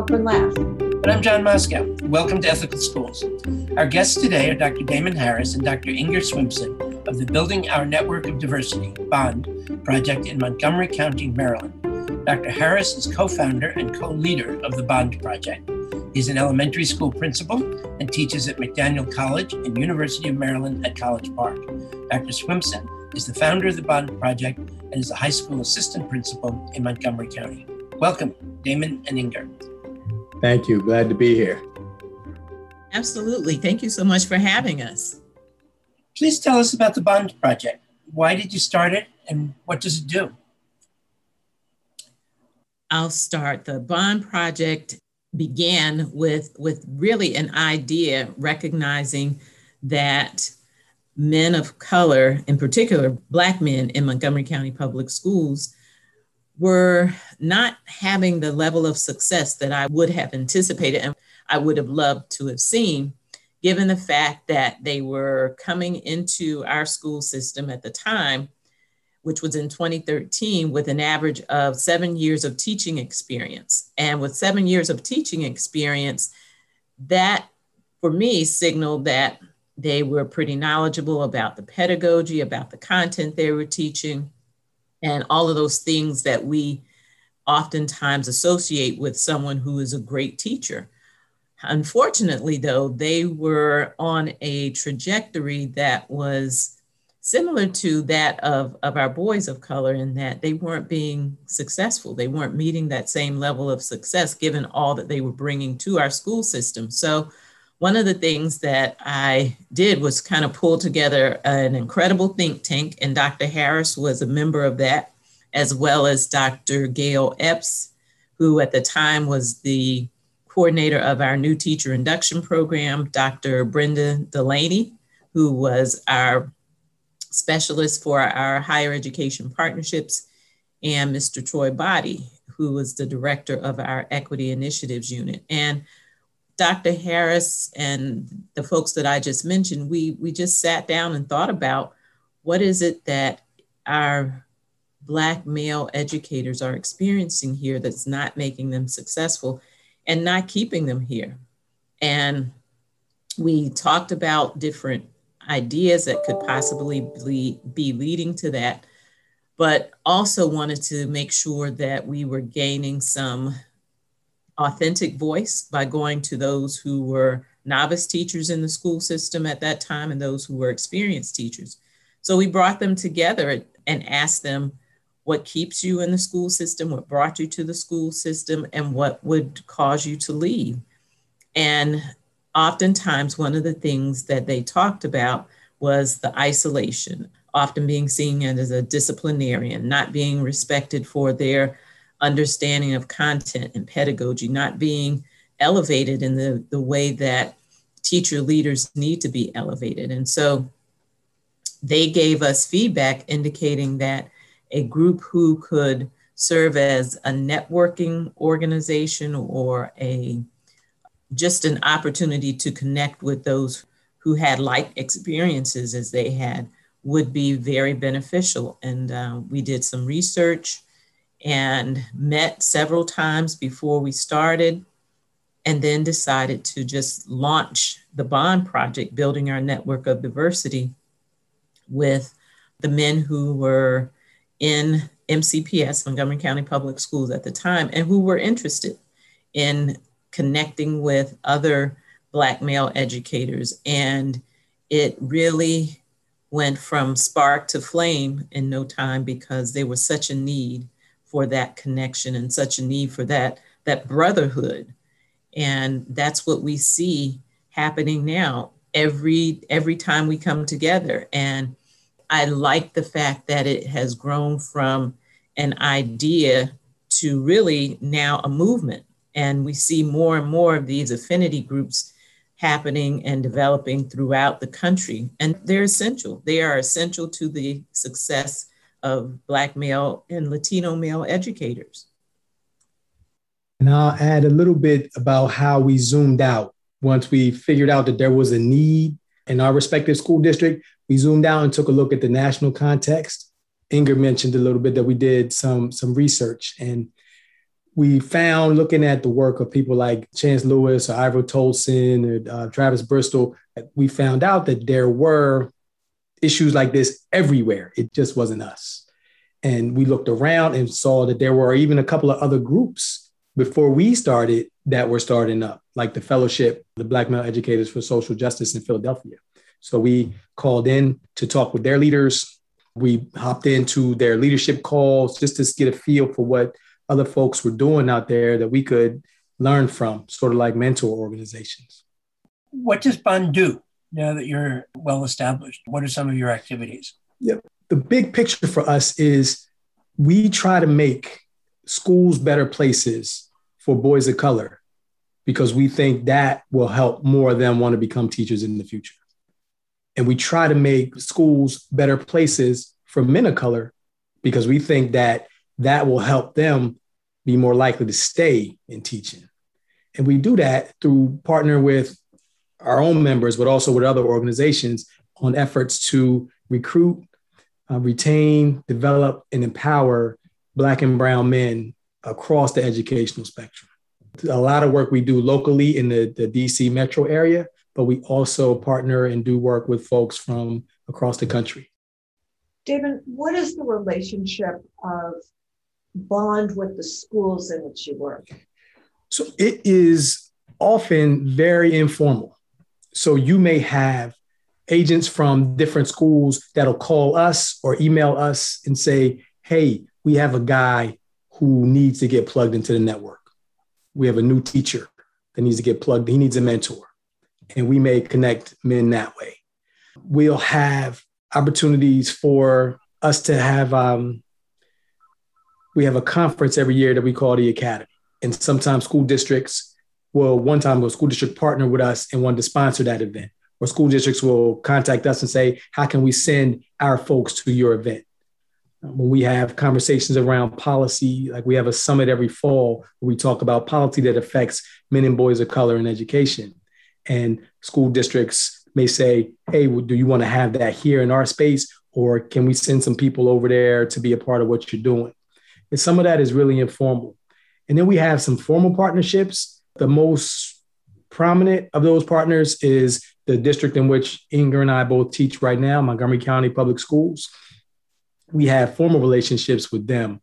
I'm Laugh. And I'm John Moscow. Welcome to Ethical Schools. Our guests today are Dr. Damon Harris and Dr. Inger Swimpson of the Building Our Network of Diversity, BOND, project in Montgomery County, Maryland. Dr. Harris is co founder and co leader of the BOND project. He's an elementary school principal and teaches at McDaniel College and University of Maryland at College Park. Dr. Swimpson is the founder of the BOND project and is a high school assistant principal in Montgomery County. Welcome, Damon and Inger. Thank you. Glad to be here. Absolutely. Thank you so much for having us. Please tell us about the Bond Project. Why did you start it and what does it do? I'll start. The Bond Project began with, with really an idea recognizing that men of color, in particular, Black men in Montgomery County Public Schools, were not having the level of success that I would have anticipated and I would have loved to have seen, given the fact that they were coming into our school system at the time, which was in 2013, with an average of seven years of teaching experience. And with seven years of teaching experience, that for me signaled that they were pretty knowledgeable about the pedagogy, about the content they were teaching and all of those things that we oftentimes associate with someone who is a great teacher. Unfortunately, though, they were on a trajectory that was similar to that of, of our boys of color in that they weren't being successful. They weren't meeting that same level of success given all that they were bringing to our school system. So one of the things that I did was kind of pull together an incredible think tank, and Dr. Harris was a member of that, as well as Dr. Gail Epps, who at the time was the coordinator of our new teacher induction program, Dr. Brenda Delaney, who was our specialist for our higher education partnerships, and Mr. Troy Body, who was the director of our equity initiatives unit. And Dr. Harris and the folks that I just mentioned, we, we just sat down and thought about what is it that our Black male educators are experiencing here that's not making them successful and not keeping them here. And we talked about different ideas that could possibly be leading to that, but also wanted to make sure that we were gaining some authentic voice by going to those who were novice teachers in the school system at that time and those who were experienced teachers. So we brought them together and asked them what keeps you in the school system, what brought you to the school system, and what would cause you to leave. And oftentimes, one of the things that they talked about was the isolation, often being seen as a disciplinarian, not being respected for their understanding of content and pedagogy not being elevated in the, the way that teacher leaders need to be elevated. And so they gave us feedback indicating that a group who could serve as a networking organization or a just an opportunity to connect with those who had like experiences as they had would be very beneficial. And uh, we did some research and met several times before we started, and then decided to just launch the Bond Project, building our network of diversity with the men who were in MCPS, Montgomery County Public Schools at the time, and who were interested in connecting with other Black male educators. And it really went from spark to flame in no time because there was such a need for that connection and such a need for that that brotherhood. And that's what we see happening now every every time we come together. And i like the fact that it has grown from an idea to really now a movement. And we see more and more of these affinity groups happening and developing throughout the country. And they're essential. They are essential to the success of Black male and Latino male educators. And I'll add a little bit about how we zoomed out once we figured out that there was a need in our respective school district. We zoomed out and took a look at the national context. Inger mentioned a little bit that we did some, some research. And we found looking at the work of people like Chance Lewis or Ivory Toldson or uh, Travis Bristol, we found out that there were issues like this everywhere. It just wasn't us. And we looked around and saw that there were even a couple of other groups before we started that were starting up, like the Fellowship, the Black Male Educators for Social Justice in Philadelphia. So we called in to talk with their leaders. We hopped into their leadership calls just to get a feel for what other folks were doing out there that we could learn from, sort of like mentor organizations. What does Bond do now that you're well established? What are some of your activities? Yep. The big picture for us is we try to make schools better places for boys of color because we think that will help more of them want to become teachers in the future. And we try to make schools better places for men of color because we think that that will help them be more likely to stay in teaching. And we do that through partner with our own members, but also with other organizations on efforts to recruit, uh, retain, develop, and empower Black and Brown men across the educational spectrum. A lot of work we do locally in the, the DC metro area, but we also partner and do work with folks from across the country. David, what is the relationship of bond with the schools in which you work? So it is often very informal. So you may have agents from different schools that'll call us or email us and say, hey, we have a guy who needs to get plugged into the network. We have a new teacher that needs to get plugged. He needs a mentor. And we may connect men that way. We'll have opportunities for us to have um, we have a conference every year that we call the Academy. And sometimes school districts will, one time, a school district partner with us and want to sponsor that event. Or school districts will contact us and say, How can we send our folks to your event? Uh, when we have conversations around policy, like we have a summit every fall where we talk about policy that affects men and boys of color in education. And school districts may say, Hey, do you want to have that here in our space? Or can we send some people over there to be a part of what you're doing? And some of that is really informal. And then we have some formal partnerships. The most prominent of those partners is the district in which Inger and I both teach right now, Montgomery County Public Schools. We have formal relationships with them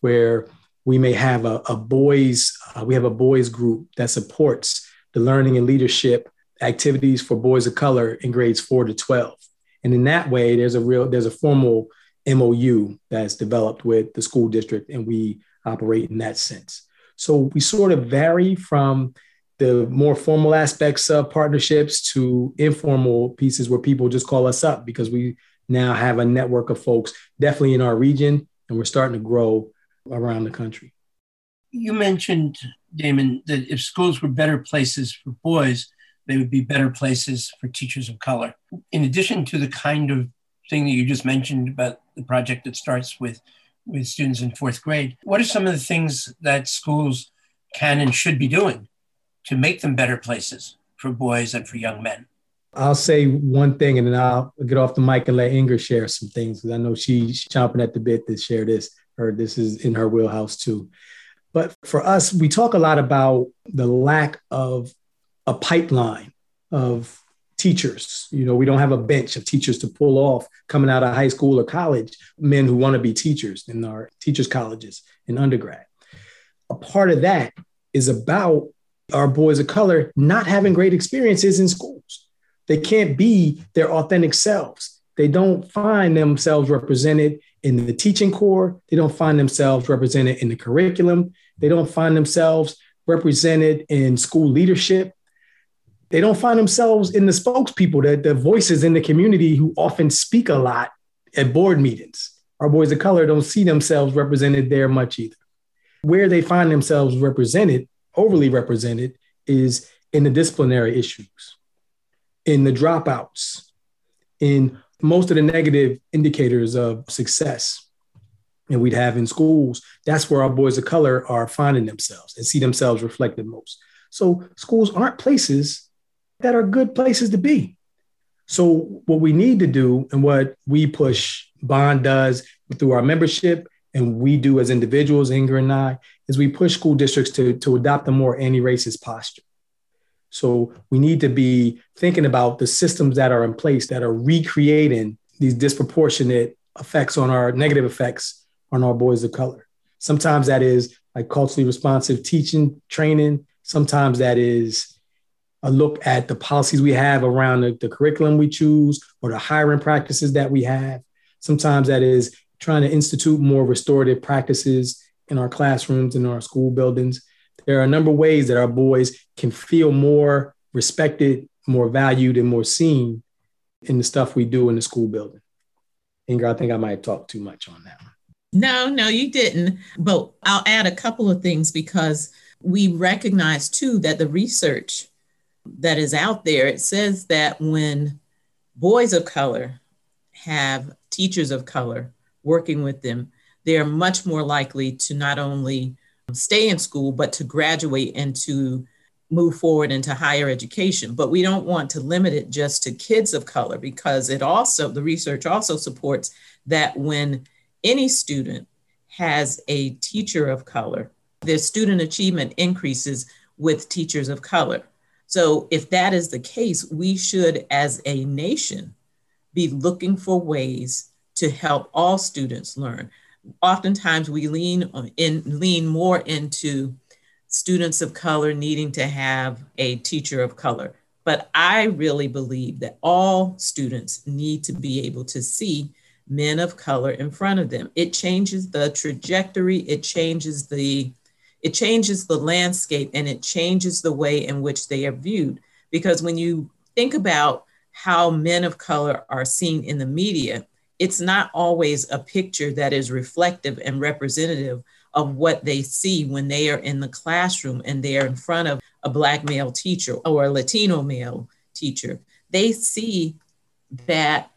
where we may have a, a boys, uh, we have a boys group that supports the learning and leadership activities for boys of color in grades four to 12. And in that way, there's a real, there's a formal MOU that's developed with the school district, and we operate in that sense. So we sort of vary from the more formal aspects of partnerships to informal pieces where people just call us up because we now have a network of folks definitely in our region, and we're starting to grow around the country. You mentioned, Damon, that if schools were better places for boys, they would be better places for teachers of color. In addition to the kind of thing that you just mentioned about the project that starts with with students in fourth grade. What are some of the things that schools can and should be doing to make them better places for boys and for young men? I'll say one thing and then I'll get off the mic and let Inger share some things because I know she's chomping at the bit to share this, or this is in her wheelhouse too. But for us, we talk a lot about the lack of a pipeline of teachers. You know, we don't have a bench of teachers to pull off coming out of high school or college, men who want to be teachers in our teachers' colleges in undergrad. A part of that is about our boys of color not having great experiences in schools. They can't be their authentic selves. They don't find themselves represented in the teaching corps. They don't find themselves represented in the curriculum. They don't find themselves represented in school leadership they don't find themselves in the spokespeople, the, the voices in the community who often speak a lot at board meetings. Our boys of color don't see themselves represented there much either. Where they find themselves represented, overly represented, is in the disciplinary issues, in the dropouts, in most of the negative indicators of success that we'd have in schools. That's where our boys of color are finding themselves and see themselves reflected most. So schools aren't places that are good places to be. So, what we need to do and what we push Bond does through our membership and we do as individuals, Inger and I, is we push school districts to, to adopt a more anti-racist posture. So we need to be thinking about the systems that are in place that are recreating these disproportionate effects on our negative effects on our boys of color. Sometimes that is like culturally responsive teaching, training. Sometimes that is a look at the policies we have around the, the curriculum we choose or the hiring practices that we have. Sometimes that is trying to institute more restorative practices in our classrooms and our school buildings. There are a number of ways that our boys can feel more respected, more valued, and more seen in the stuff we do in the school building. Inger, I think I might have talked too much on that one. No, no, you didn't. But I'll add a couple of things because we recognize too that the research that is out there, it says that when boys of color have teachers of color working with them, they are much more likely to not only stay in school, but to graduate and to move forward into higher education. But we don't want to limit it just to kids of color because it also, the research also supports that when any student has a teacher of color, their student achievement increases with teachers of color. So, if that is the case, we should, as a nation, be looking for ways to help all students learn. Oftentimes, we lean in lean more into students of color needing to have a teacher of color. But I really believe that all students need to be able to see men of color in front of them. It changes the trajectory, it changes the it changes the landscape and it changes the way in which they are viewed. Because when you think about how men of color are seen in the media, it's not always a picture that is reflective and representative of what they see when they are in the classroom and they are in front of a Black male teacher or a Latino male teacher. They see that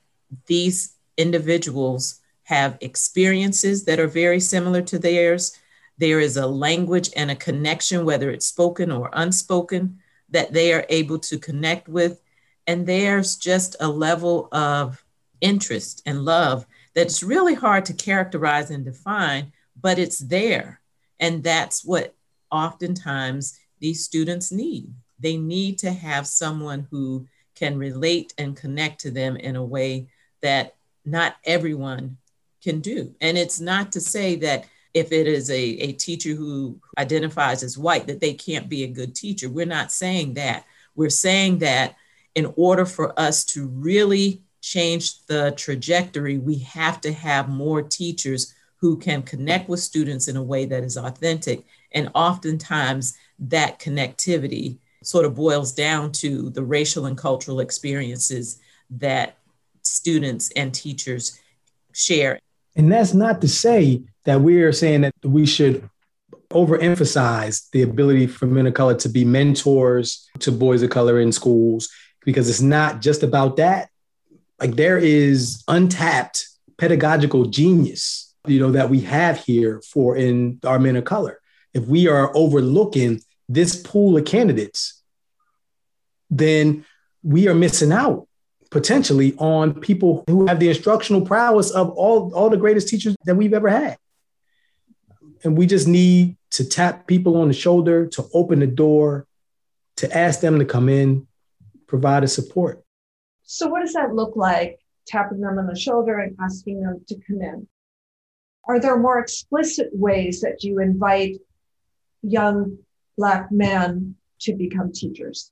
these individuals have experiences that are very similar to theirs there is a language and a connection, whether it's spoken or unspoken, that they are able to connect with. And there's just a level of interest and love that's really hard to characterize and define, but it's there. And that's what oftentimes these students need. They need to have someone who can relate and connect to them in a way that not everyone can do. And it's not to say that if it is a, a teacher who identifies as white, that they can't be a good teacher. We're not saying that. We're saying that in order for us to really change the trajectory, we have to have more teachers who can connect with students in a way that is authentic. And oftentimes, that connectivity sort of boils down to the racial and cultural experiences that students and teachers share. And that's not to say that we are saying that we should overemphasize the ability for men of color to be mentors to boys of color in schools because it's not just about that. Like there is untapped pedagogical genius, you know, that we have here for in our men of color. If we are overlooking this pool of candidates, then we are missing out potentially on people who have the instructional prowess of all, all the greatest teachers that we've ever had. And we just need to tap people on the shoulder, to open the door, to ask them to come in, provide a support. So, what does that look like, tapping them on the shoulder and asking them to come in? Are there more explicit ways that you invite young Black men to become teachers?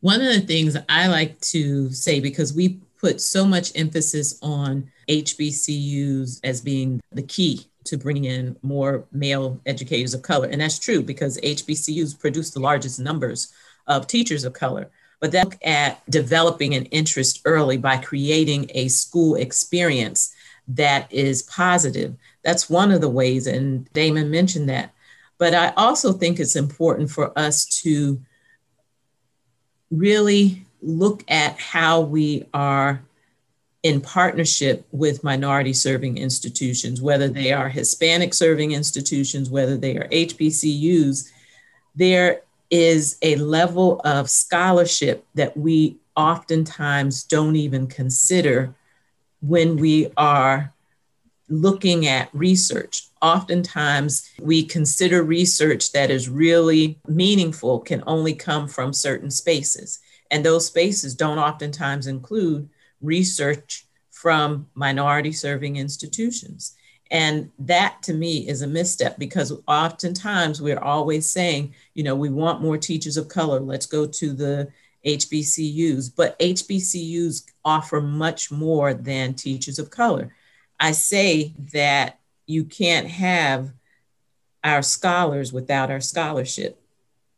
One of the things I like to say, because we put so much emphasis on HBCUs as being the key to bringing in more male educators of color. And that's true because HBCUs produce the largest numbers of teachers of color. But then look at developing an interest early by creating a school experience that is positive. That's one of the ways, and Damon mentioned that. But I also think it's important for us to really look at how we are in partnership with minority serving institutions, whether they are Hispanic serving institutions, whether they are HBCUs, there is a level of scholarship that we oftentimes don't even consider when we are looking at research. Oftentimes, we consider research that is really meaningful can only come from certain spaces. And those spaces don't oftentimes include research from minority serving institutions. And that to me is a misstep because oftentimes we're always saying, you know, we want more teachers of color. Let's go to the HBCUs. But HBCUs offer much more than teachers of color. I say that you can't have our scholars without our scholarship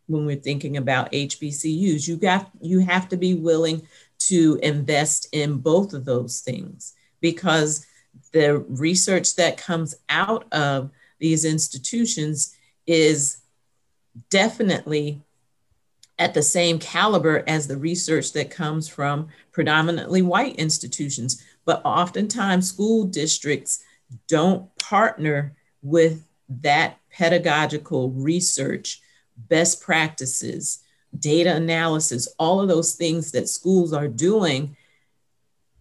when we're thinking about HBCUs. You got you have to be willing to invest in both of those things because the research that comes out of these institutions is definitely at the same caliber as the research that comes from predominantly white institutions. But oftentimes, school districts don't partner with that pedagogical research, best practices, data analysis, all of those things that schools are doing.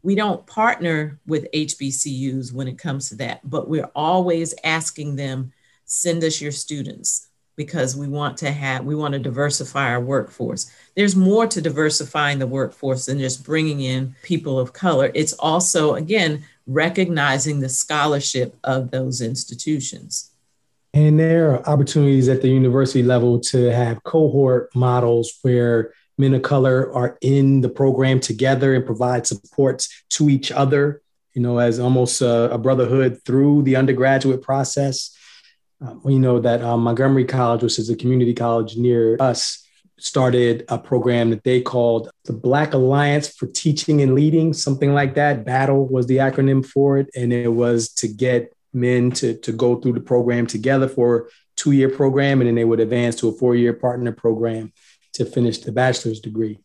We don't partner with HBCUs when it comes to that, but we're always asking them, send us your students because we want to have, we want to diversify our workforce. There's more to diversifying the workforce than just bringing in people of color. It's also, again, recognizing the scholarship of those institutions. And there are opportunities at the university level to have cohort models where men of color are in the program together and provide supports to each other, you know, as almost a, a brotherhood through the undergraduate process. Uh, we know that um, Montgomery College, which is a community college near us, started a program that they called the Black Alliance for Teaching and Leading, something like that. Battle was the acronym for it. And it was to get men to, to go through the program together for two year program, and then they would advance to a four year partner program to finish the bachelor's degree.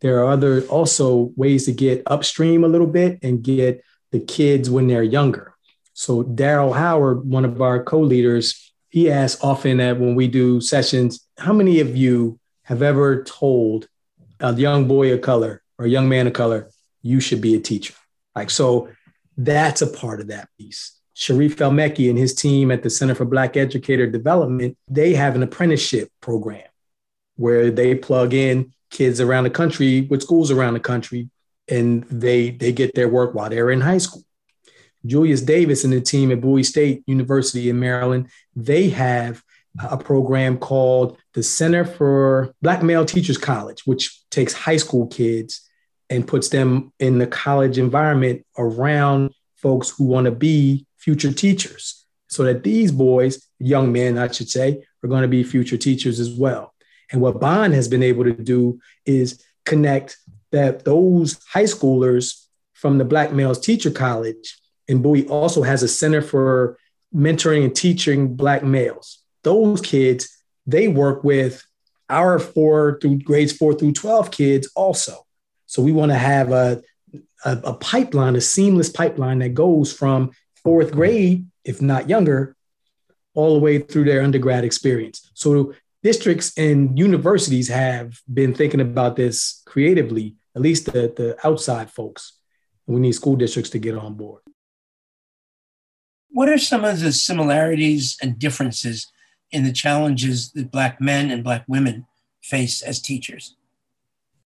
There are other also ways to get upstream a little bit and get the kids when they're younger. So Daryl Howard, one of our co-leaders, he asks often that when we do sessions, how many of you have ever told a young boy of color or a young man of color, you should be a teacher? Like, so that's a part of that piece. Sharif El-Mekki and his team at the Center for Black Educator Development, they have an apprenticeship program where they plug in kids around the country with schools around the country and they they get their work while they're in high school. Julius Davis and the team at Bowie State University in Maryland, they have a program called the Center for Black Male Teachers College, which takes high school kids and puts them in the college environment around folks who want to be future teachers so that these boys, young men, I should say, are going to be future teachers as well. And what Bond has been able to do is connect that those high schoolers from the Black Males Teacher College, and Bowie also has a center for mentoring and teaching Black males. Those kids, they work with our four through grades four through 12 kids also. So we want to have a, a, a pipeline, a seamless pipeline that goes from fourth grade, if not younger, all the way through their undergrad experience. So districts and universities have been thinking about this creatively, at least the, the outside folks. We need school districts to get on board. What are some of the similarities and differences in the challenges that Black men and Black women face as teachers?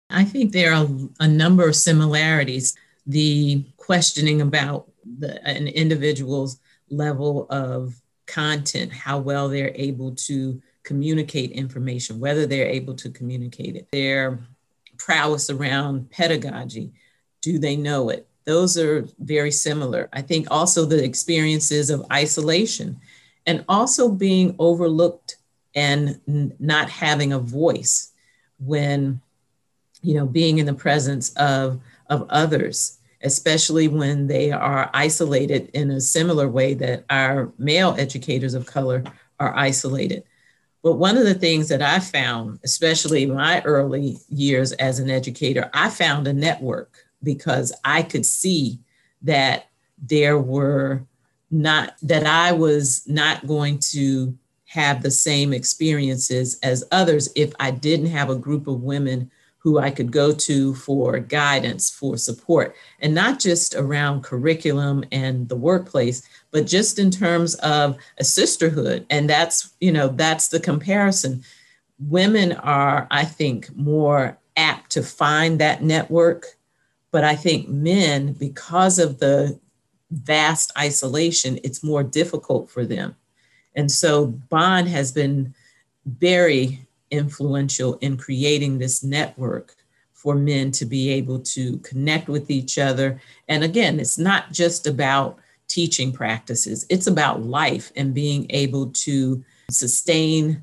I think there are a number of similarities. The questioning about the, an individual's level of content, how well they're able to communicate information, whether they're able to communicate it, their prowess around pedagogy, do they know it? Those are very similar. I think also the experiences of isolation and also being overlooked and n- not having a voice when, you know, being in the presence of, of others, especially when they are isolated in a similar way that our male educators of color are isolated. But one of the things that I found, especially my early years as an educator, I found a network because I could see that there were not, that I was not going to have the same experiences as others if I didn't have a group of women who I could go to for guidance, for support, and not just around curriculum and the workplace, but just in terms of a sisterhood. And that's, you know, that's the comparison. Women are, I think, more apt to find that network. But I think men, because of the vast isolation, it's more difficult for them. And so Bond has been very influential in creating this network for men to be able to connect with each other. And again, it's not just about teaching practices, it's about life and being able to sustain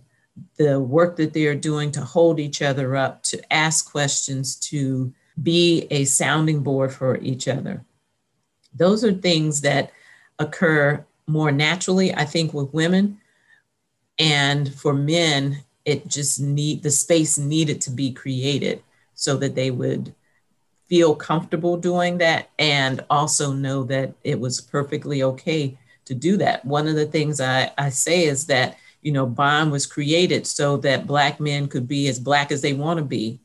the work that they are doing, to hold each other up, to ask questions, to be a sounding board for each other. Those are things that occur more naturally, I think, with women. And for men, it just need the space needed to be created so that they would feel comfortable doing that and also know that it was perfectly okay to do that. One of the things I, I say is that, you know, bond was created so that black men could be as black as they want to be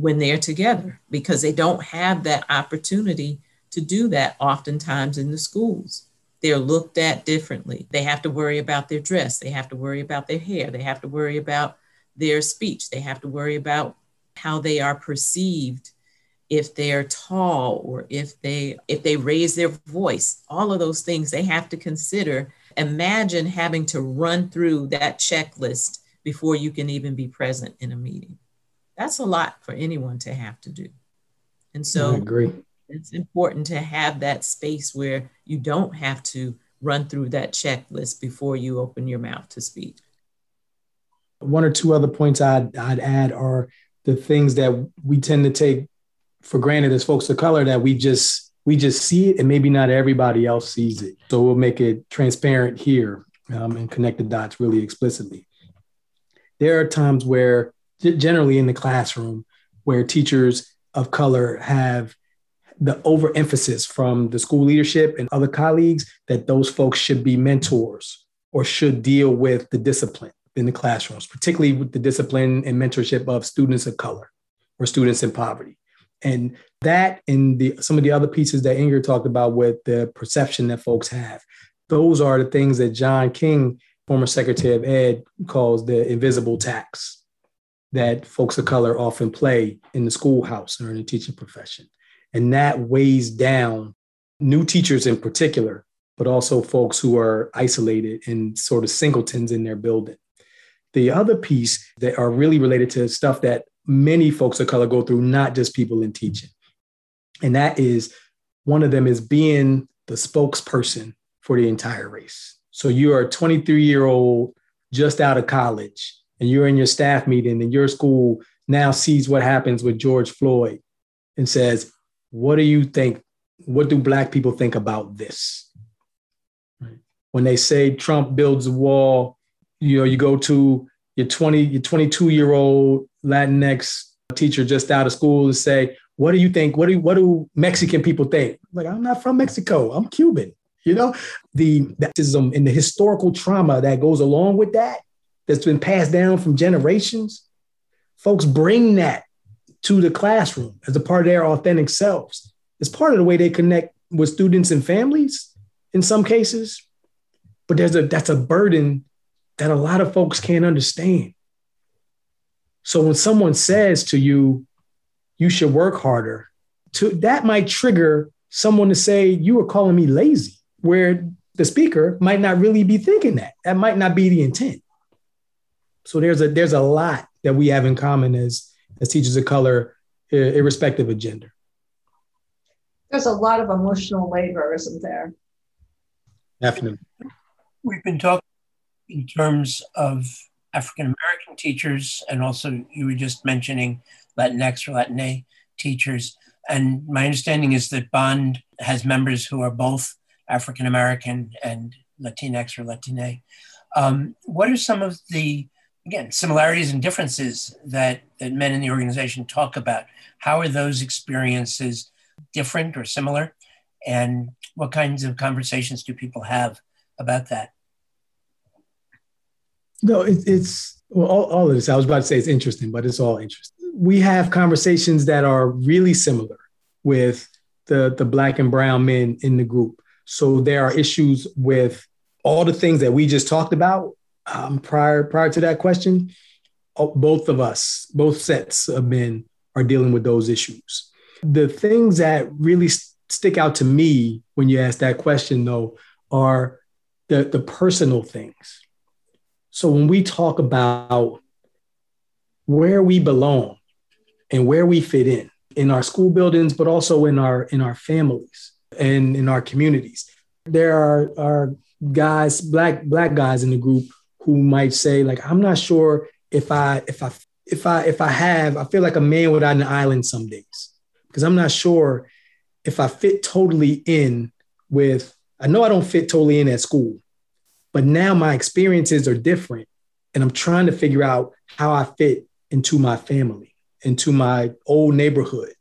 when they're together because they don't have that opportunity to do that oftentimes in the schools. They're looked at differently. They have to worry about their dress. They have to worry about their hair. They have to worry about their speech. They have to worry about how they are perceived if they're tall or if they if they raise their voice all of those things they have to consider imagine having to run through that checklist before you can even be present in a meeting that's a lot for anyone to have to do and so I agree it's important to have that space where you don't have to run through that checklist before you open your mouth to speak. One or two other points I'd, I'd add are the things that we tend to take for granted as folks of color that we just we just see it and maybe not everybody else sees it. So we'll make it transparent here um, and connect the dots really explicitly. There are times where, generally in the classroom, where teachers of color have the overemphasis from the school leadership and other colleagues that those folks should be mentors or should deal with the discipline in the classrooms, particularly with the discipline and mentorship of students of color or students in poverty. And that and the some of the other pieces that Inger talked about with the perception that folks have, those are the things that John King, former Secretary of Ed, calls the invisible tax that folks of color often play in the schoolhouse or in the teaching profession. And that weighs down new teachers in particular, but also folks who are isolated and sort of singletons in their building. The other piece that are really related to stuff that many folks of color go through, not just people in teaching. And that is one of them is being the spokesperson for the entire race. So you're a 23 year old just out of college, and you're in your staff meeting, and your school now sees what happens with George Floyd and says, what do you think? What do Black people think about this? Right. When they say Trump builds a wall, you know, you go to your 20, your 22 year old Latinx teacher just out of school and say, what do you think? What do what do Mexican people think? Like, I'm not from Mexico. I'm Cuban. You know, the baptism and the historical trauma that goes along with that, that's been passed down from generations. Folks bring that to the classroom as a part of their authentic selves. It's part of the way they connect with students and families in some cases. But there's a that's a burden that a lot of folks can't understand. So when someone says to you, you should work harder, to that might trigger someone to say, you are calling me lazy, where the speaker might not really be thinking that. That might not be the intent. So there's a there's a lot that we have in common as as teachers of color, irrespective of gender. There's a lot of emotional labor, isn't there? Definitely. We've been talking in terms of African American teachers, and also you were just mentioning Latinx or Latina teachers. And my understanding is that Bond has members who are both African American and Latinx or Latina. Um, what are some of the again, similarities and differences that, that men in the organization talk about. How are those experiences different or similar? And what kinds of conversations do people have about that? No, it, it's well, all, all of this. I was about to say it's interesting, but it's all interesting. we have conversations that are really similar with the, the black and brown men in the group. So there are issues with all the things that we just talked about um, prior prior to that question. Oh, both of us, both sets of men, are dealing with those issues. The things that really st- stick out to me when you ask that question, though, are the, the personal things. So when we talk about where we belong and where we fit in, in our school buildings, but also in our in our families and in our communities. There are, are guys, black black guys in the group who might say, like, I'm not sure if I if I if I if I have, I feel like a man without an island some days. Because I'm not sure if I fit totally in with, I know I don't fit totally in at school, but now my experiences are different. And I'm trying to figure out how I fit into my family, into my old neighborhood.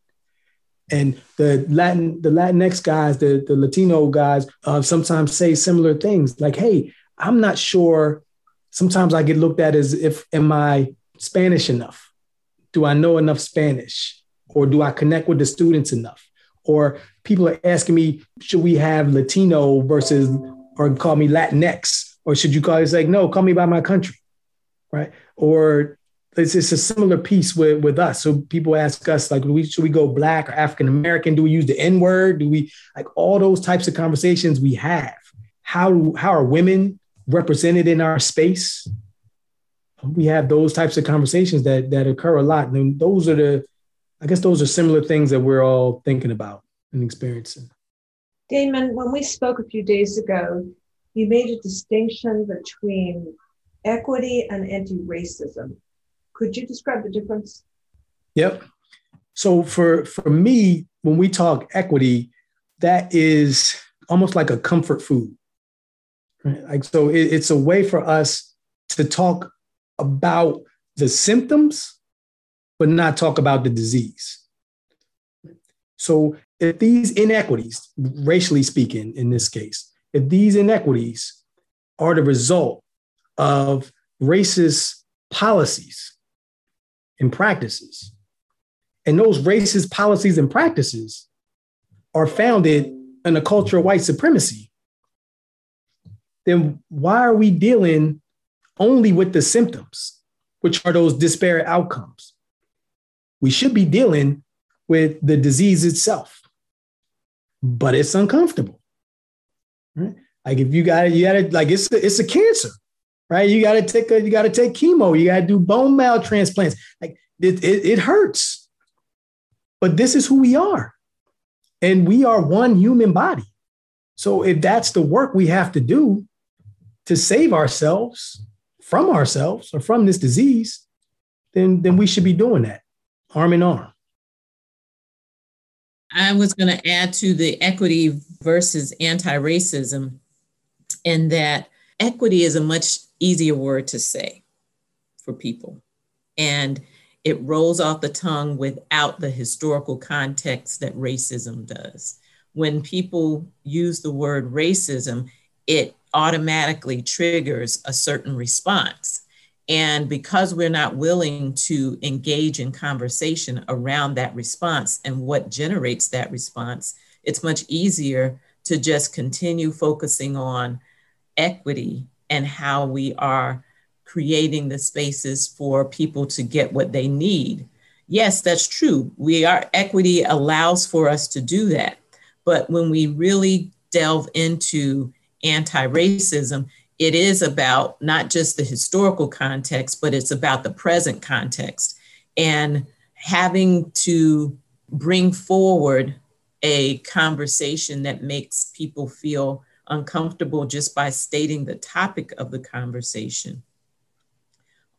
And the Latin, the Latinx guys, the, the Latino guys uh, sometimes say similar things like, hey, I'm not sure. Sometimes I get looked at as if, am I Spanish enough? Do I know enough Spanish? Or do I connect with the students enough? Or people are asking me, should we have Latino versus, or call me Latinx? Or should you call it like, no, call me by my country, right? Or it's, it's a similar piece with, with us. So people ask us, like, we, should we go black or African American? Do we use the N word? Do we, like, all those types of conversations we have? How, how are women represented in our space? We have those types of conversations that, that occur a lot. And those are the, I guess those are similar things that we're all thinking about and experiencing. Damon, when we spoke a few days ago, you made a distinction between equity and anti racism. Could you describe the difference? Yep. So for for me, when we talk equity, that is almost like a comfort food. Right? Like so, it, it's a way for us to talk about the symptoms, but not talk about the disease. So if these inequities, racially speaking, in this case, if these inequities are the result of racist policies and practices. And those racist policies and practices are founded in a culture of white supremacy. Then why are we dealing only with the symptoms, which are those disparate outcomes? We should be dealing with the disease itself, but it's uncomfortable. Right? Like if you got it, you got it. Like it's a, it's a cancer, right? You got to take a, you got to take chemo. You got to do bone marrow transplants. Like it, it, it hurts. But this is who we are. And we are one human body. So if that's the work we have to do to save ourselves from ourselves or from this disease, then, then we should be doing that arm in arm. I was going to add to the equity versus anti racism, in that equity is a much easier word to say for people. And it rolls off the tongue without the historical context that racism does. When people use the word racism, it automatically triggers a certain response. And because we're not willing to engage in conversation around that response and what generates that response, it's much easier to just continue focusing on equity and how we are creating the spaces for people to get what they need. Yes, that's true. We are equity allows for us to do that. But when we really delve into anti-racism, it is about not just the historical context, but it's about the present context. And having to bring forward a conversation that makes people feel uncomfortable just by stating the topic of the conversation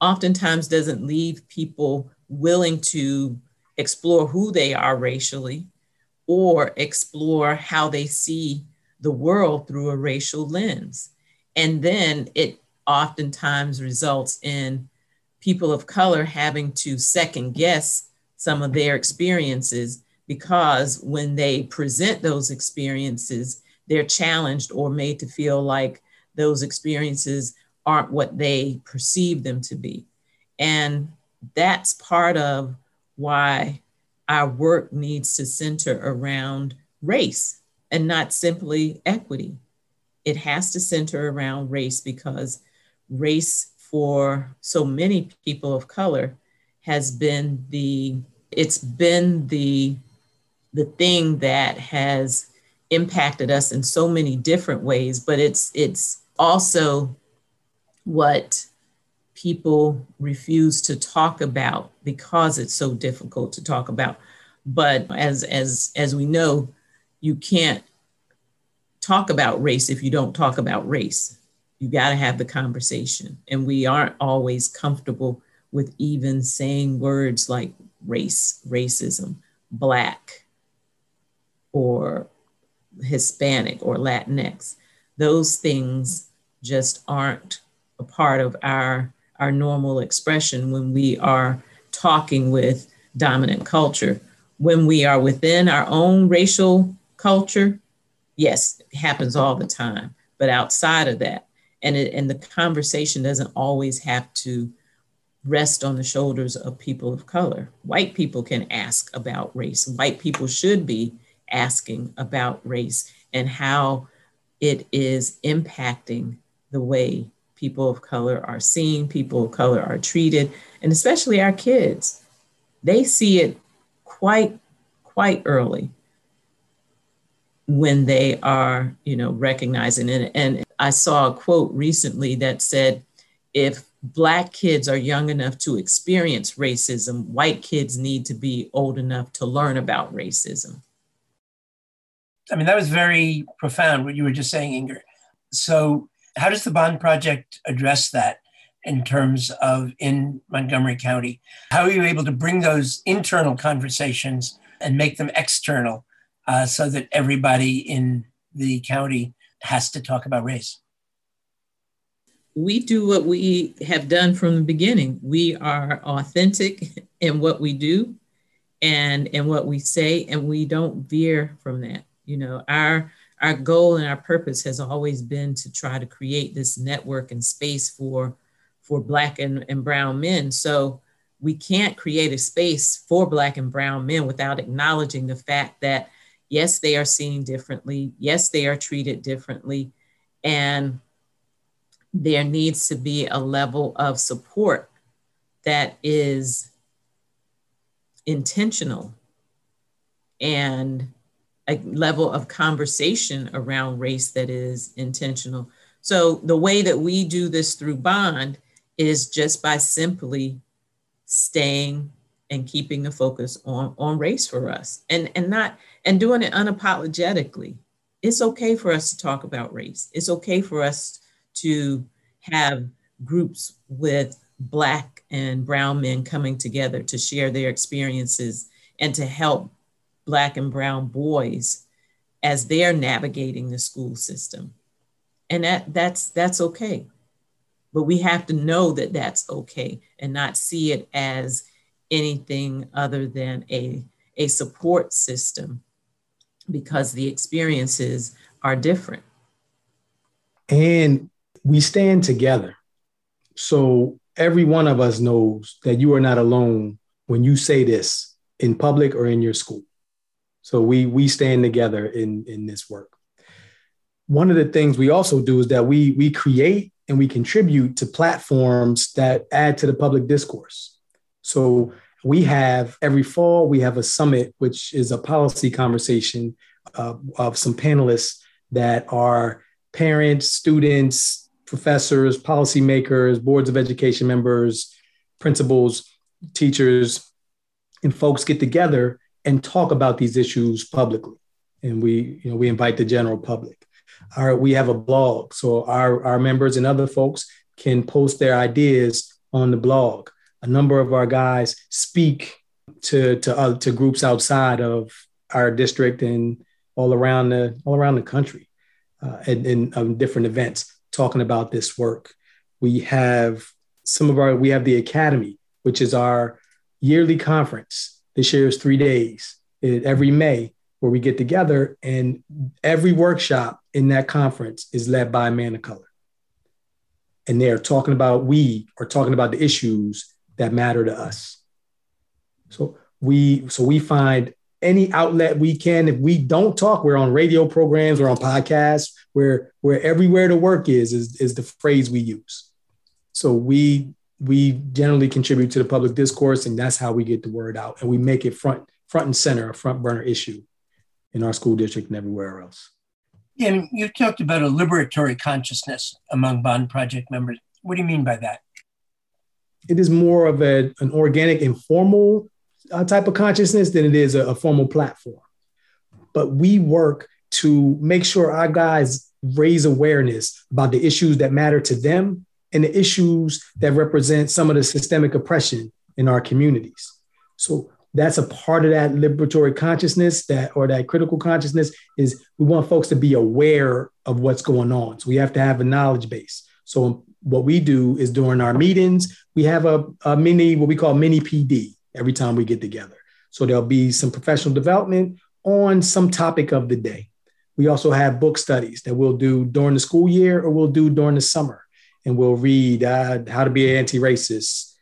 oftentimes doesn't leave people willing to explore who they are racially or explore how they see the world through a racial lens. And then it oftentimes results in people of color having to second guess some of their experiences because when they present those experiences, they're challenged or made to feel like those experiences aren't what they perceive them to be. And that's part of why our work needs to center around race and not simply equity. It has to center around race because race for so many people of color has been the it's been the the thing that has impacted us in so many different ways but it's it's also what people refuse to talk about because it's so difficult to talk about but as as as we know you can't talk about race if you don't talk about race. You got to have the conversation. And we aren't always comfortable with even saying words like race racism black or hispanic or latinx. Those things just aren't a part of our our normal expression when we are talking with dominant culture. When we are within our own racial culture, yes, it happens all the time. But outside of that, and, it, and the conversation doesn't always have to rest on the shoulders of people of color. White people can ask about race. White people should be asking about race and how it is impacting the way people of color are seen, people of color are treated, and especially our kids. They see it quite, quite early when they are, you know, recognizing it. And I saw a quote recently that said, if Black kids are young enough to experience racism, white kids need to be old enough to learn about racism. I mean, that was very profound what you were just saying, Inger. So how does the bond project address that in terms of in Montgomery County? How are you able to bring those internal conversations and make them external uh, so that everybody in the county has to talk about race? We do what we have done from the beginning. We are authentic in what we do and in what we say, and we don't veer from that. You know, our our goal and our purpose has always been to try to create this network and space for for black and, and brown men so we can't create a space for black and brown men without acknowledging the fact that yes they are seen differently yes they are treated differently and there needs to be a level of support that is intentional and a level of conversation around race that is intentional. So the way that we do this through bond is just by simply staying and keeping the focus on, on race for us and, and not and doing it unapologetically. It's okay for us to talk about race. It's okay for us to have groups with black and brown men coming together to share their experiences and to help Black and Brown boys as they're navigating the school system. And that, that's, that's okay. But we have to know that that's okay and not see it as anything other than a, a support system because the experiences are different. And we stand together. So every one of us knows that you are not alone when you say this in public or in your school. So we we stand together in in this work. One of the things we also do is that we we create and we contribute to platforms that add to the public discourse. So we have every fall we have a summit, which is a policy conversation uh, of some panelists that are parents, students, professors, policymakers, boards of education members, principals, teachers, and folks get together and talk about these issues publicly. And we, you know, we invite the general public. Our, we have a blog, so our, our members and other folks can post their ideas on the blog. A number of our guys speak to to uh, to groups outside of our district and all around the all around the country, uh, and in um, different events talking about this work. We have some of our we have the academy, which is our yearly conference this year is three days every May where we get together, and every workshop in that conference is led by a man of color. And they're talking about, we are talking about the issues that matter to us. So we so we find any outlet we can. If we don't talk, we're on radio programs, we're on podcasts, where where everywhere the work is, is is the phrase we use. So we we generally contribute to the public discourse, and that's how we get the word out, and we make it front front and center, a front burner issue in our school district and everywhere else. Yeah, you talked about a liberatory consciousness among Bond Project members. What do you mean by that? It is more of a, an organic, informal uh, type of consciousness than it is a, a formal platform. But we work to make sure our guys raise awareness about the issues that matter to them and the issues that represent some of the systemic oppression in our communities. So that's a part of that liberatory consciousness that or that critical consciousness is we want folks to be aware of what's going on. So we have to have a knowledge base. So what we do is during our meetings, we have a, a mini, what we call mini PD every time we get together. So there'll be some professional development on some topic of the day. We also have book studies that we'll do during the school year or we'll do during the summer. And we'll read uh, How to Be an Anti-Racist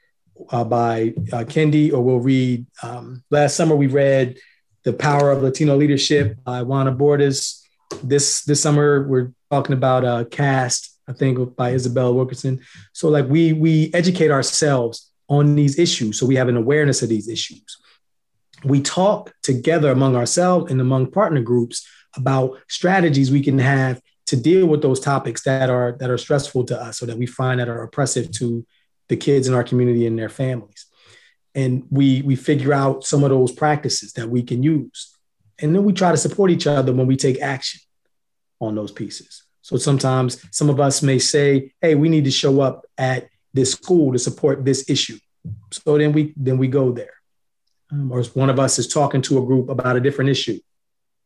uh, by uh, Kendi, or we'll read, um, last summer we read The Power of Latino Leadership by Juana Bordas. This, this summer we're talking about uh, Caste, I think by Isabel Wilkerson. So like we, we educate ourselves on these issues. So we have an awareness of these issues. We talk together among ourselves and among partner groups about strategies we can have to deal with those topics that are that are stressful to us or that we find that are oppressive to the kids in our community and their families. And we we figure out some of those practices that we can use. And then we try to support each other when we take action on those pieces. So sometimes some of us may say, hey, we need to show up at this school to support this issue. So then we then we go there. Um, or one of us is talking to a group about a different issue,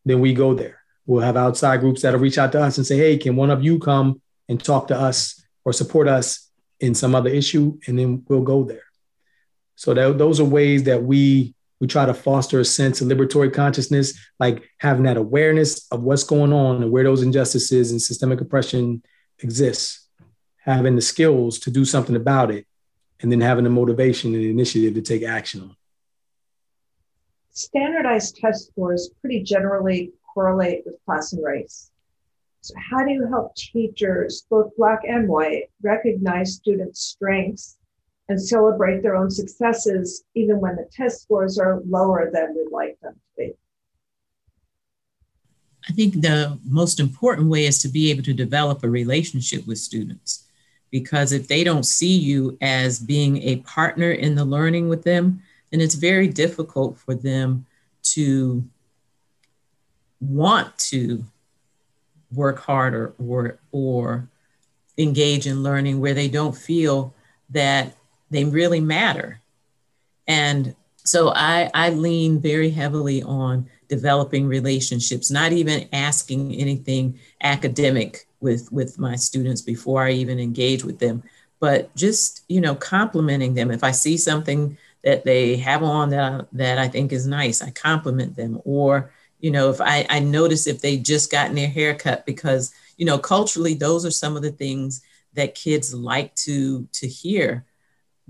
then we go there. We'll have outside groups that'll reach out to us and say, "Hey, can one of you come and talk to us or support us in some other issue?" And then we'll go there. So that, those are ways that we we try to foster a sense of liberatory consciousness, like having that awareness of what's going on and where those injustices and systemic oppression exists having the skills to do something about it, and then having the motivation and the initiative to take action on. Standardized test scores pretty generally correlate with class and race. So, how do you help teachers, both Black and white, recognize students' strengths and celebrate their own successes, even when the test scores are lower than we'd like them to be? I think the most important way is to be able to develop a relationship with students because if they don't see you as being a partner in the learning with them, then it's very difficult for them to want to work harder or or engage in learning where they don't feel that they really matter. And so I, I lean very heavily on developing relationships, not even asking anything academic with with my students before I even engage with them. But just you know, complimenting them. If I see something that they have on that that I think is nice, I compliment them. Or you know, if I, I notice if they just gotten their haircut because you know, culturally, those are some of the things that kids like to to hear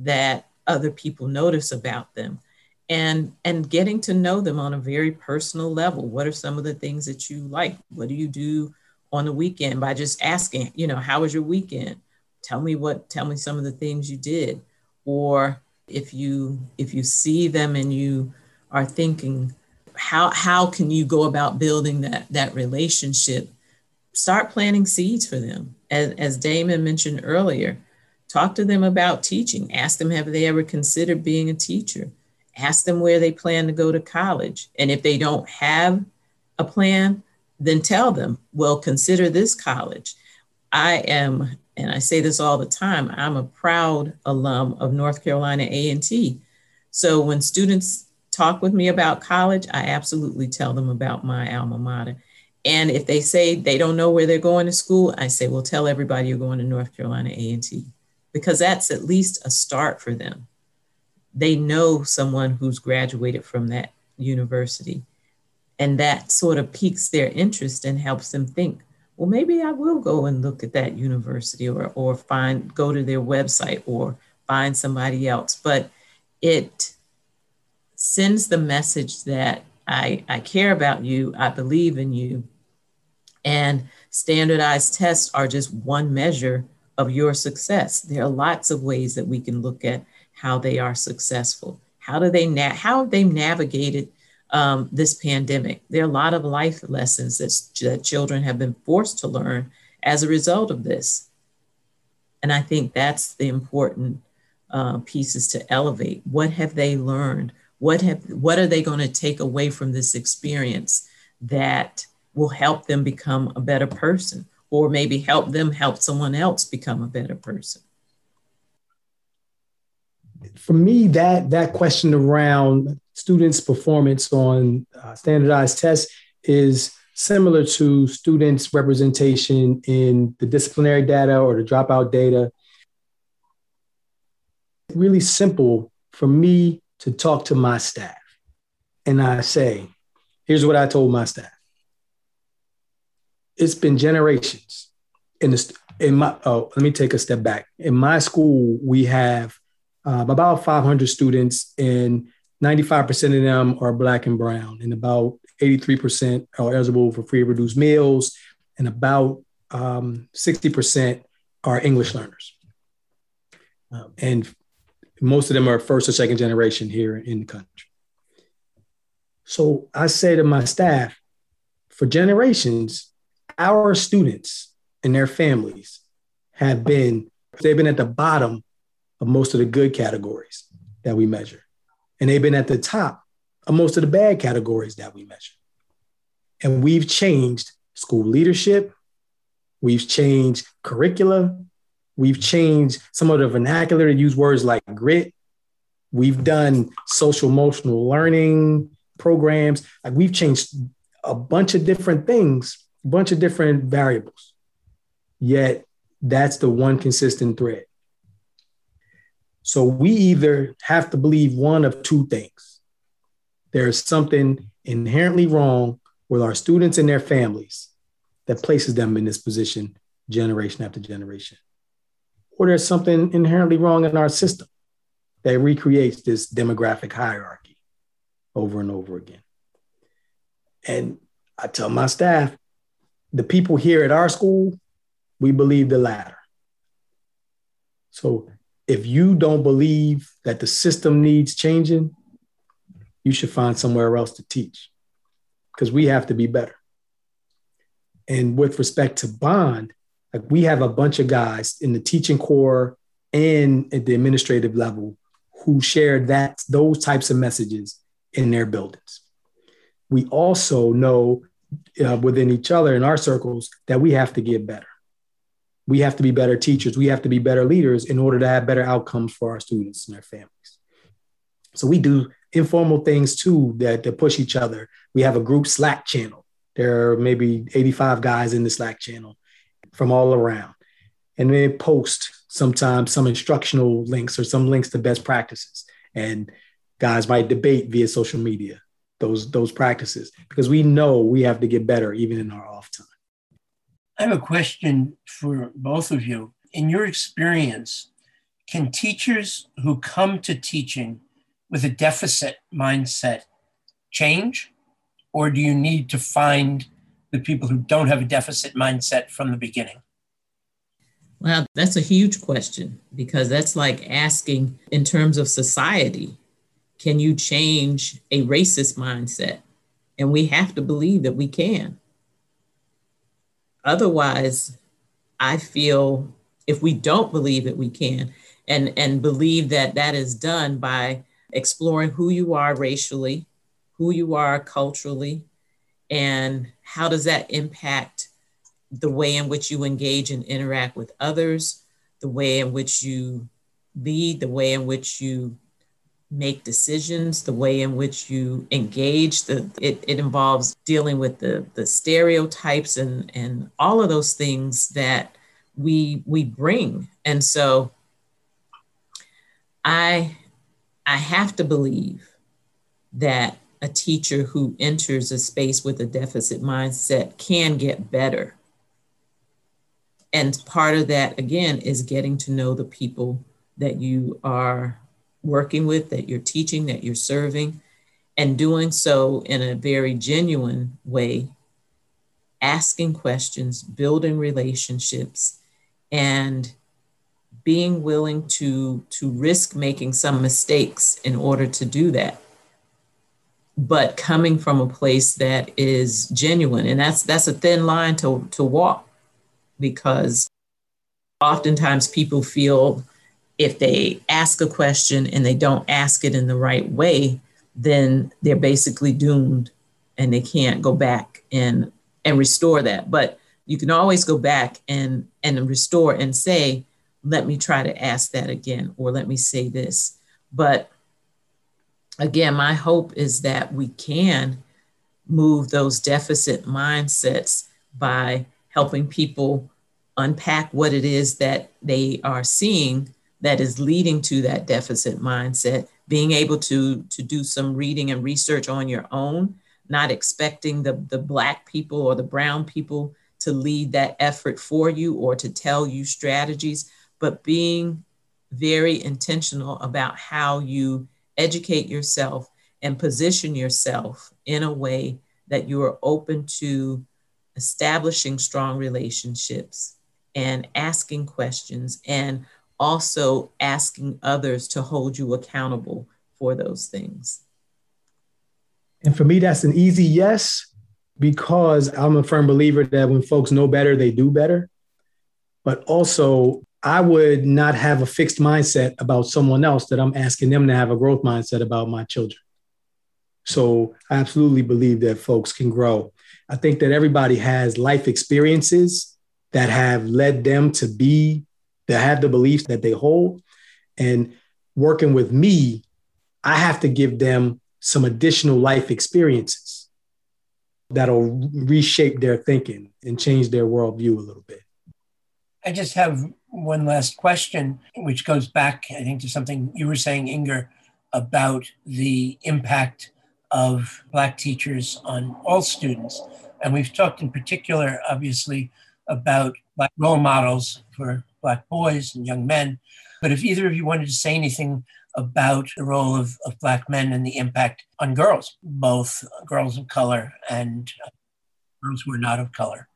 that other people notice about them and and getting to know them on a very personal level what are some of the things that you like what do you do on the weekend by just asking, you know, how was your weekend? Tell me what, tell me some of the things you did. Or if you if you see them and you are thinking, how how can you go about building that that relationship? Start planting seeds for them. As, as Damon mentioned earlier, talk to them about teaching. Ask them have they ever considered being a teacher? Ask them where they plan to go to college. And if they don't have a plan, then tell them, well, consider this college. I am, and I say this all the time, I'm a proud alum of North Carolina A&T. So when students talk with me about college, I absolutely tell them about my alma mater. And if they say they don't know where they're going to school, I say, well, tell everybody you're going to North Carolina A&T because that's at least a start for them. They know someone who's graduated from that university and that sort of piques their interest and helps them think, well, maybe I will go and look at that university or, or find, go to their website or find somebody else. But it sends the message that I, I care about you, I believe in you. And standardized tests are just one measure of your success. There are lots of ways that we can look at how they are successful. How do they na- how have they navigated um, this pandemic? There are a lot of life lessons that, that children have been forced to learn as a result of this. And I think that's the important uh, pieces to elevate. What have they learned? What have what are they going to take away from this experience that will help them become a better person, or maybe help them help someone else become a better person? For me, that that question around students' performance on uh, standardized tests is similar to students' representation in the disciplinary data or the dropout data. Really simple for me to talk to my staff. And I say, here's what I told my staff. It's been generations. In, this in my, oh, let me take a step back. In my school, we have uh, about 500 students, and 95% of them are Black and Brown, and about 83% are eligible for free reduced meals, and about um, 60% are English learners. Um, and most of them are first or second generation here in the country. So I say to my staff, for generations, our students and their families have been, they've been at the bottom of most of the good categories that we measure. And they've been at the top of most of the bad categories that we measure. And we've changed school leadership, we've changed curricula, we've changed some of the vernacular to use words like grit. We've done social emotional learning programs. Like we've changed a bunch of different things, bunch of different variables. Yet that's the one consistent thread. So we either have to believe one of two things there's something inherently wrong with our students and their families that places them in this position generation after generation. Or there's something inherently wrong in our system that recreates this demographic hierarchy over and over again. And I tell my staff, the people here at our school, we believe the latter. So if you don't believe that the system needs changing, you should find somewhere else to teach because we have to be better. And with respect to bond, like we have a bunch of guys in the teaching corps and at the administrative level who share that those types of messages in their buildings. We also know uh, within each other in our circles that we have to get better. We have to be better teachers. We have to be better leaders in order to have better outcomes for our students and their families. So we do informal things too that, that push each other. We have a group Slack channel. There are maybe 85 guys in the Slack channel from all around. And they post sometimes some instructional links or some links to best practices. And guys might debate via social media those those practices because we know we have to get better even in our off time. I have a question for both of you. In your experience, can teachers who come to teaching with a deficit mindset change? Or do you need to find the people who don't have a deficit mindset from the beginning? Well, that's a huge question because that's like asking, in terms of society, can you change a racist mindset? And we have to believe that we can. Otherwise, I feel if we don't believe that we can and, and believe that that is done by exploring who you are racially, who you are culturally, and how does that impact the way in which you engage and interact with others, the way in which you lead, the way in which you make decisions, the way in which you engage. The, it, it involves dealing with the, the stereotypes and, and all of those things that we we bring. And so I I have to believe that a teacher who enters a space with a deficit mindset can get better. And part of that, again, is getting to know the people that you are working with, that you're teaching, that you're serving, and doing so in a very genuine way, asking questions, building relationships, and being willing to, to risk making some mistakes in order to do that. But coming from a place that is genuine and that's that's a thin line to to walk because oftentimes people feel if they ask a question and they don't ask it in the right way then they're basically doomed and they can't go back and and restore that. But you can always go back and and restore and say let me try to ask that again or let me say this. But again, my hope is that we can move those deficit mindsets by helping people unpack what it is that they are seeing that is leading to that deficit mindset being able to to do some reading and research on your own not expecting the the black people or the brown people to lead that effort for you or to tell you strategies but being very intentional about how you educate yourself and position yourself in a way that you are open to establishing strong relationships and asking questions and also asking others to hold you accountable for those things. And for me, that's an easy yes, because I'm a firm believer that when folks know better, they do better. But also, I would not have a fixed mindset about someone else that I'm asking them to have a growth mindset about my children. So I absolutely believe that folks can grow. I think that everybody has life experiences that have led them to be, that have the beliefs that they hold. And working with me, I have to give them some additional life experiences that'll reshape their thinking and change their worldview a little bit. I just have one last question, which goes back, I think, to something you were saying, Inger, about the impact of Black teachers on all students. And we've talked in particular, obviously, about Black role models for Black boys and young men. But if either of you wanted to say anything about the role of, of Black men and the impact on girls, both girls of color and uh, girls who are not of color.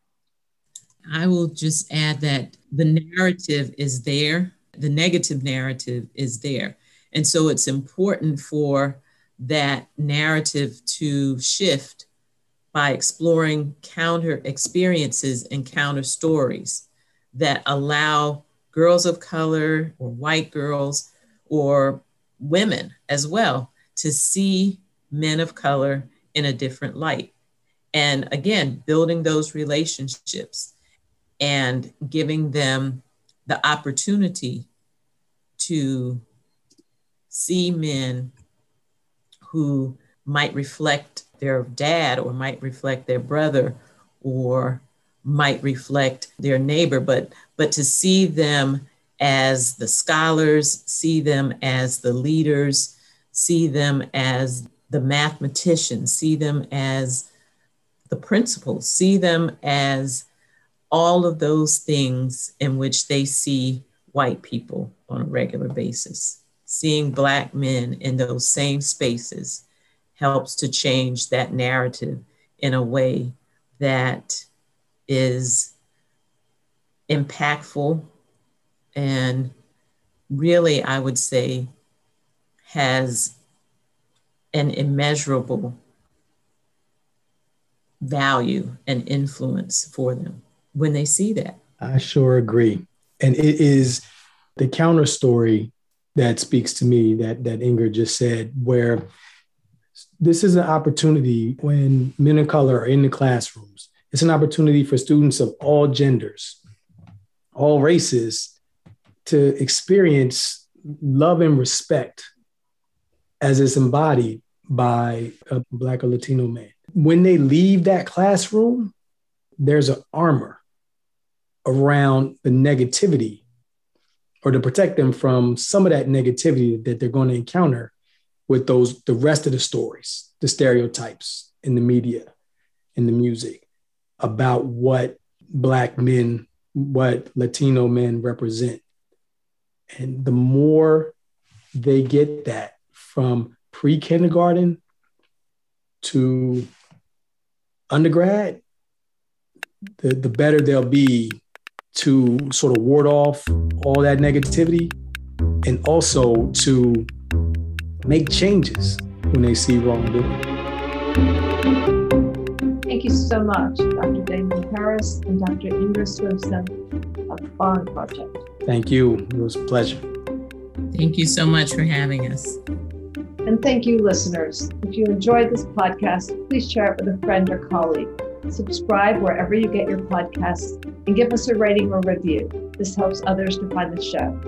I will just add that the narrative is there, the negative narrative is there. And so it's important for that narrative to shift by exploring counter experiences and counter stories that allow girls of color or white girls or women as well to see men of color in a different light. And again, building those relationships and giving them the opportunity to see men who might reflect their dad or might reflect their brother or might reflect their neighbor but but to see them as the scholars see them as the leaders see them as the mathematicians see them as the principals see them as all of those things in which they see white people on a regular basis. Seeing Black men in those same spaces helps to change that narrative in a way that is impactful and really, I would say, has an immeasurable value and influence for them when they see that. I sure agree. And it is the counter story that speaks to me that that Inger just said, where this is an opportunity when men of color are in the classrooms. It's an opportunity for students of all genders, all races, to experience love and respect as is embodied by a Black or Latino man. When they leave that classroom, there's an armor around the negativity or to protect them from some of that negativity that they're going to encounter with those the rest of the stories the stereotypes in the media in the music about what black men what latino men represent and the more they get that from pre-kindergarten to undergrad, the, the better they'll be to sort of ward off all that negativity and also to make changes when they see wrongdoing. Thank you so much, Dr. Damon Harris and Dr. Ingrid Swimpson of Bond Project. Thank you. It was a pleasure. Thank you so much for having us. And thank you, listeners. If you enjoyed this podcast, please share it with a friend or colleague. Subscribe wherever you get your podcasts and give us a rating or review. This helps others to find the show.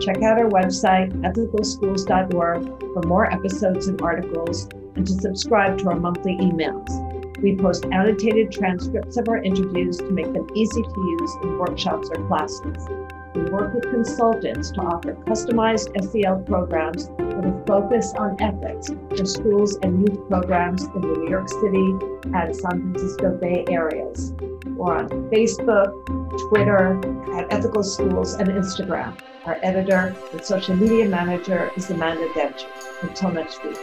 Check out our website, ethicalschools.org, for more episodes and articles, and to subscribe to our monthly emails. We post annotated transcripts of our interviews to make them easy to use in workshops or classes. We work with consultants to offer customized SEL programs with a focus on ethics for schools and youth programs in the New York City and San Francisco Bay areas. We're on Facebook, Twitter, at Ethical Schools, and Instagram. Our editor and social media manager is Amanda Dench. Until next week.